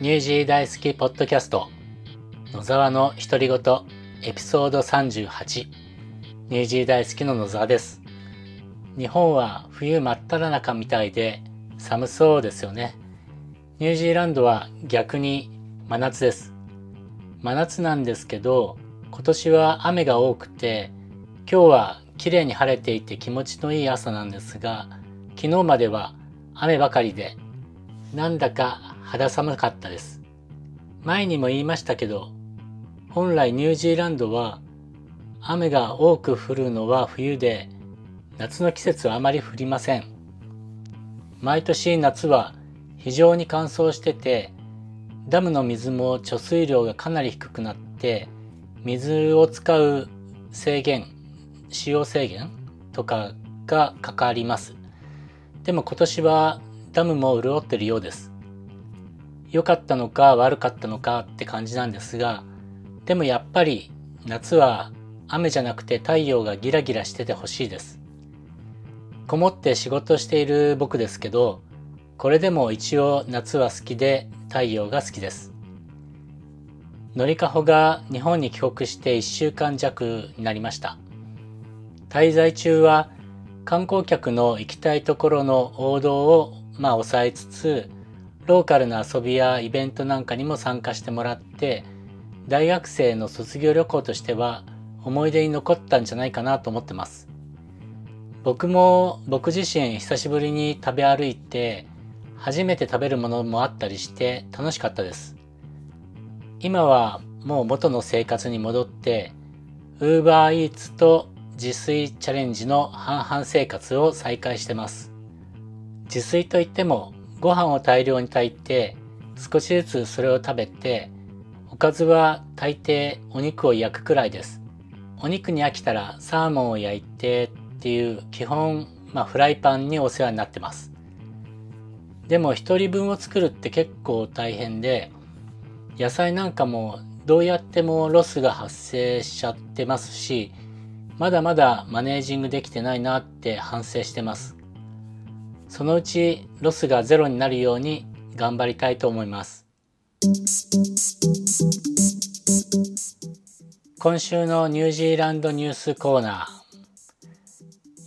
ニュージー大好きポッドキャスト。野沢の独り言エピソード38ニュージー大好きの野沢です。日本は冬真っ只中みたいで寒そうですよね。ニュージーランドは逆に真夏です。真夏なんですけど今年は雨が多くて今日は綺麗に晴れていて気持ちのいい朝なんですが昨日までは雨ばかりでなんだか肌寒かったです。前にも言いましたけど、本来ニュージーランドは雨が多く降るのは冬で、夏の季節はあまり降りません。毎年夏は非常に乾燥してて、ダムの水も貯水量がかなり低くなって、水を使う制限、使用制限とかがかかります。でも今年はダムも潤ってるようです。良かったのか悪かったのかって感じなんですが、でもやっぱり夏は雨じゃなくて太陽がギラギラしててほしいです。こもって仕事している僕ですけど、これでも一応夏は好きで太陽が好きです。のりかほが日本に帰国して1週間弱になりました。滞在中は観光客の行きたいところの王道をまあ抑えつつ、ローカルな遊びやイベントなんかにも参加してもらって大学生の卒業旅行としては思い出に残ったんじゃないかなと思ってます。僕も僕自身久しぶりに食べ歩いて初めて食べるものもあったりして楽しかったです。今はもう元の生活に戻って UberEats と自炊チャレンジの半々生活を再開してます。自炊といってもご飯を大量に炊いて少しずつそれを食べておかずは大抵お肉を焼くくらいです。お肉に飽きたらサーモンを焼いてっていう基本、まあ、フライパンにお世話になってます。でも一人分を作るって結構大変で野菜なんかもどうやってもロスが発生しちゃってますしまだまだマネージングできてないなって反省してます。そのうちロスがゼロになるように頑張りたいと思います。今週のニュージーランドニュースコーナ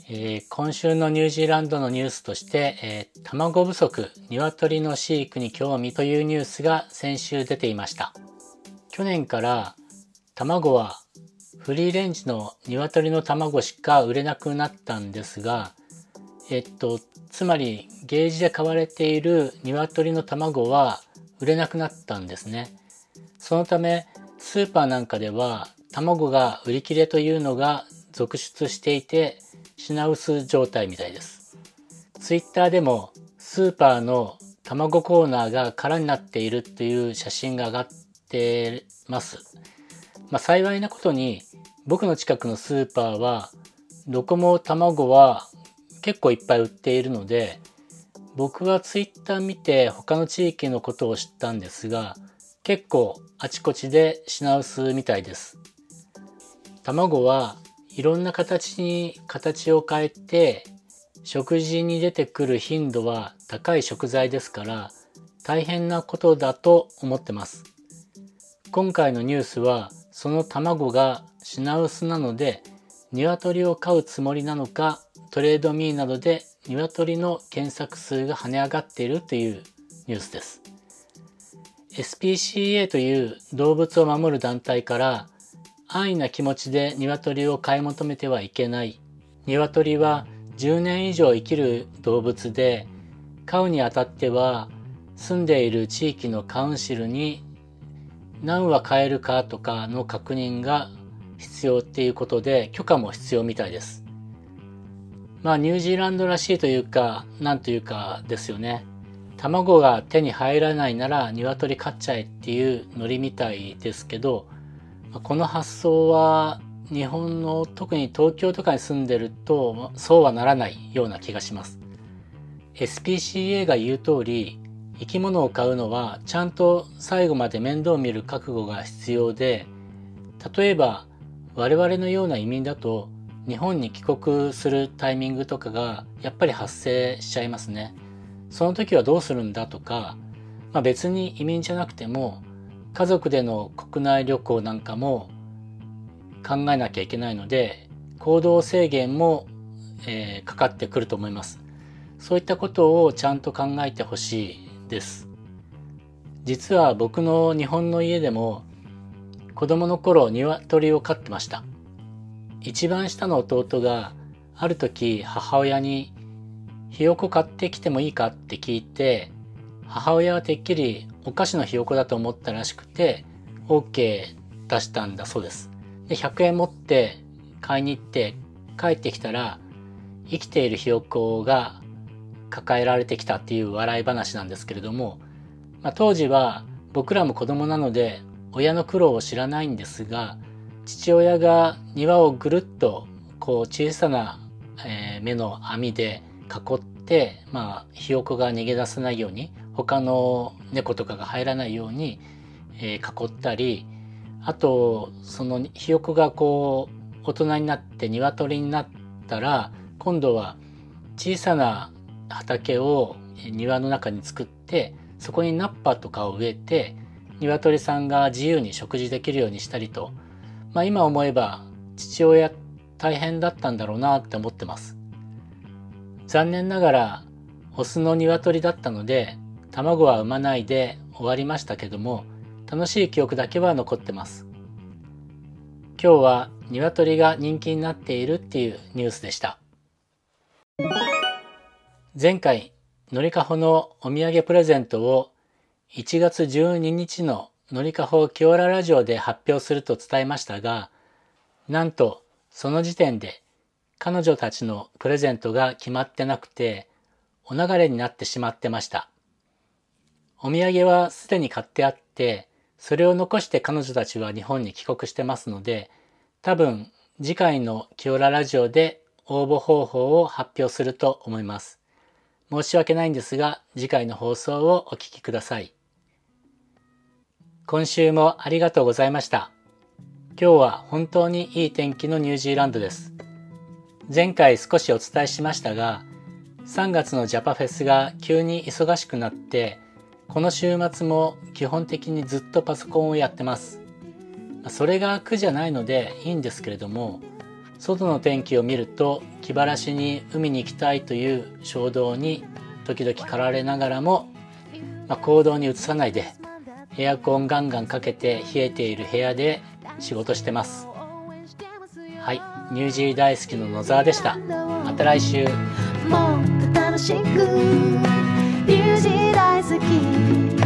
ー、えー、今週のニュージーランドのニュースとして、えー、卵不足、鶏の飼育に興味というニュースが先週出ていました。去年から卵はフリーレンジの鶏の卵しか売れなくなったんですが、えっと、つまりゲージで買われている鶏の卵は売れなくなったんですね。そのためスーパーなんかでは卵が売り切れというのが続出していて品薄状態みたいです。ツイッターでもスーパーの卵コーナーが空になっているっていう写真が上がってます。まあ、幸いなことに僕の近くのスーパーはどこも卵は結構いっぱい売っているので、僕はツイッター見て他の地域のことを知ったんですが、結構あちこちで品薄みたいです。卵はいろんな形に形を変えて食事に出てくる頻度は高い食材ですから大変なことだと思ってます。今回のニュースはその卵が品薄なので鶏を飼うつもりなのかトレードミーなどで鶏の検索数が跳ね上がっているというニュースです。SPCA という動物を守る団体から安易な気持ちで鶏を買い求めてはいけない。鶏は10年以上生きる動物で飼うにあたっては住んでいる地域のカウンシルに何羽飼えるかとかの確認が必要っていうことで許可も必要みたいです。まあニュージーランドらしいというか、なんというかですよね。卵が手に入らないなら鶏飼っちゃえっていうノリみたいですけど、この発想は日本の特に東京とかに住んでるとそうはならないような気がします。SPCA が言う通り生き物を飼うのはちゃんと最後まで面倒を見る覚悟が必要で例えば我々のような移民だと日本に帰国するタイミングとかがやっぱり発生しちゃいますね。その時はどうするんだとか、まあ、別に移民じゃなくても家族での国内旅行なんかも考えなきゃいけないので行動制限も、えー、かかってくると思います。そういったことをちゃんと考えてほしいです。実は僕の日本の家でも子供の頃鶏を飼ってました。一番下の弟がある時母親にひよこ買ってきてもいいか？って聞いて母親はてっきりお菓子のひよこだと思ったらしくて OK 出したんだそうです。で100円持って買いに行って帰ってきたら生きているひよこが抱えられてきたっていう笑い話なんですけれども、まあ、当時は僕らも子供なので親の苦労を知らないんですが父親が庭をぐるっとこう小さな、え目の網で囲って、まあ、ひよこが逃げ出さないように他の猫とかが入らないように、え囲ったりあとそのひよこがこう大人になって鶏になったら今度は小さな畑を庭の中に作ってそこにナッパとかを植えて鶏さんが自由に食事できるようにしたりと、まあ、今思えば父親大変だったんだろうなって思ってます。残念ながらオスの鶏だったので卵は産まないで終わりましたけども楽しい記憶だけは残ってます。今日は鶏が人気になっているっていうニュースでした。前回のりかほのお土産プレゼントを1月12日ののりかほキオララジオで発表すると伝えましたがなんとその時点で彼女たちのプレゼントが決まってなくてお流れになってしまってましたお土産はすでに買ってあって、それを残して彼女たちは日本に帰国してますので、多分次回のキオララジオで応募方法を発表すると思います。申し訳ないんですが、次回の放送をお聞きください。今週もありがとうございました。今日は本当にいい天気のニュージーランドです。前回少しお伝えしましたが、3月のジャパフェスが急に忙しくなって、この週末も基本的にずっとパソコンをやってます。それが苦じゃないのでいいんですけれども、外の天気を見ると気晴らしに海に行きたいという衝動に時々駆られながらも、まあ、行動に移さないでエアコンガンガンかけて冷えている部屋で仕事してます。はい。ニュージー大好きの野沢でした。また来週。もっと楽しく。ニュージー大好き。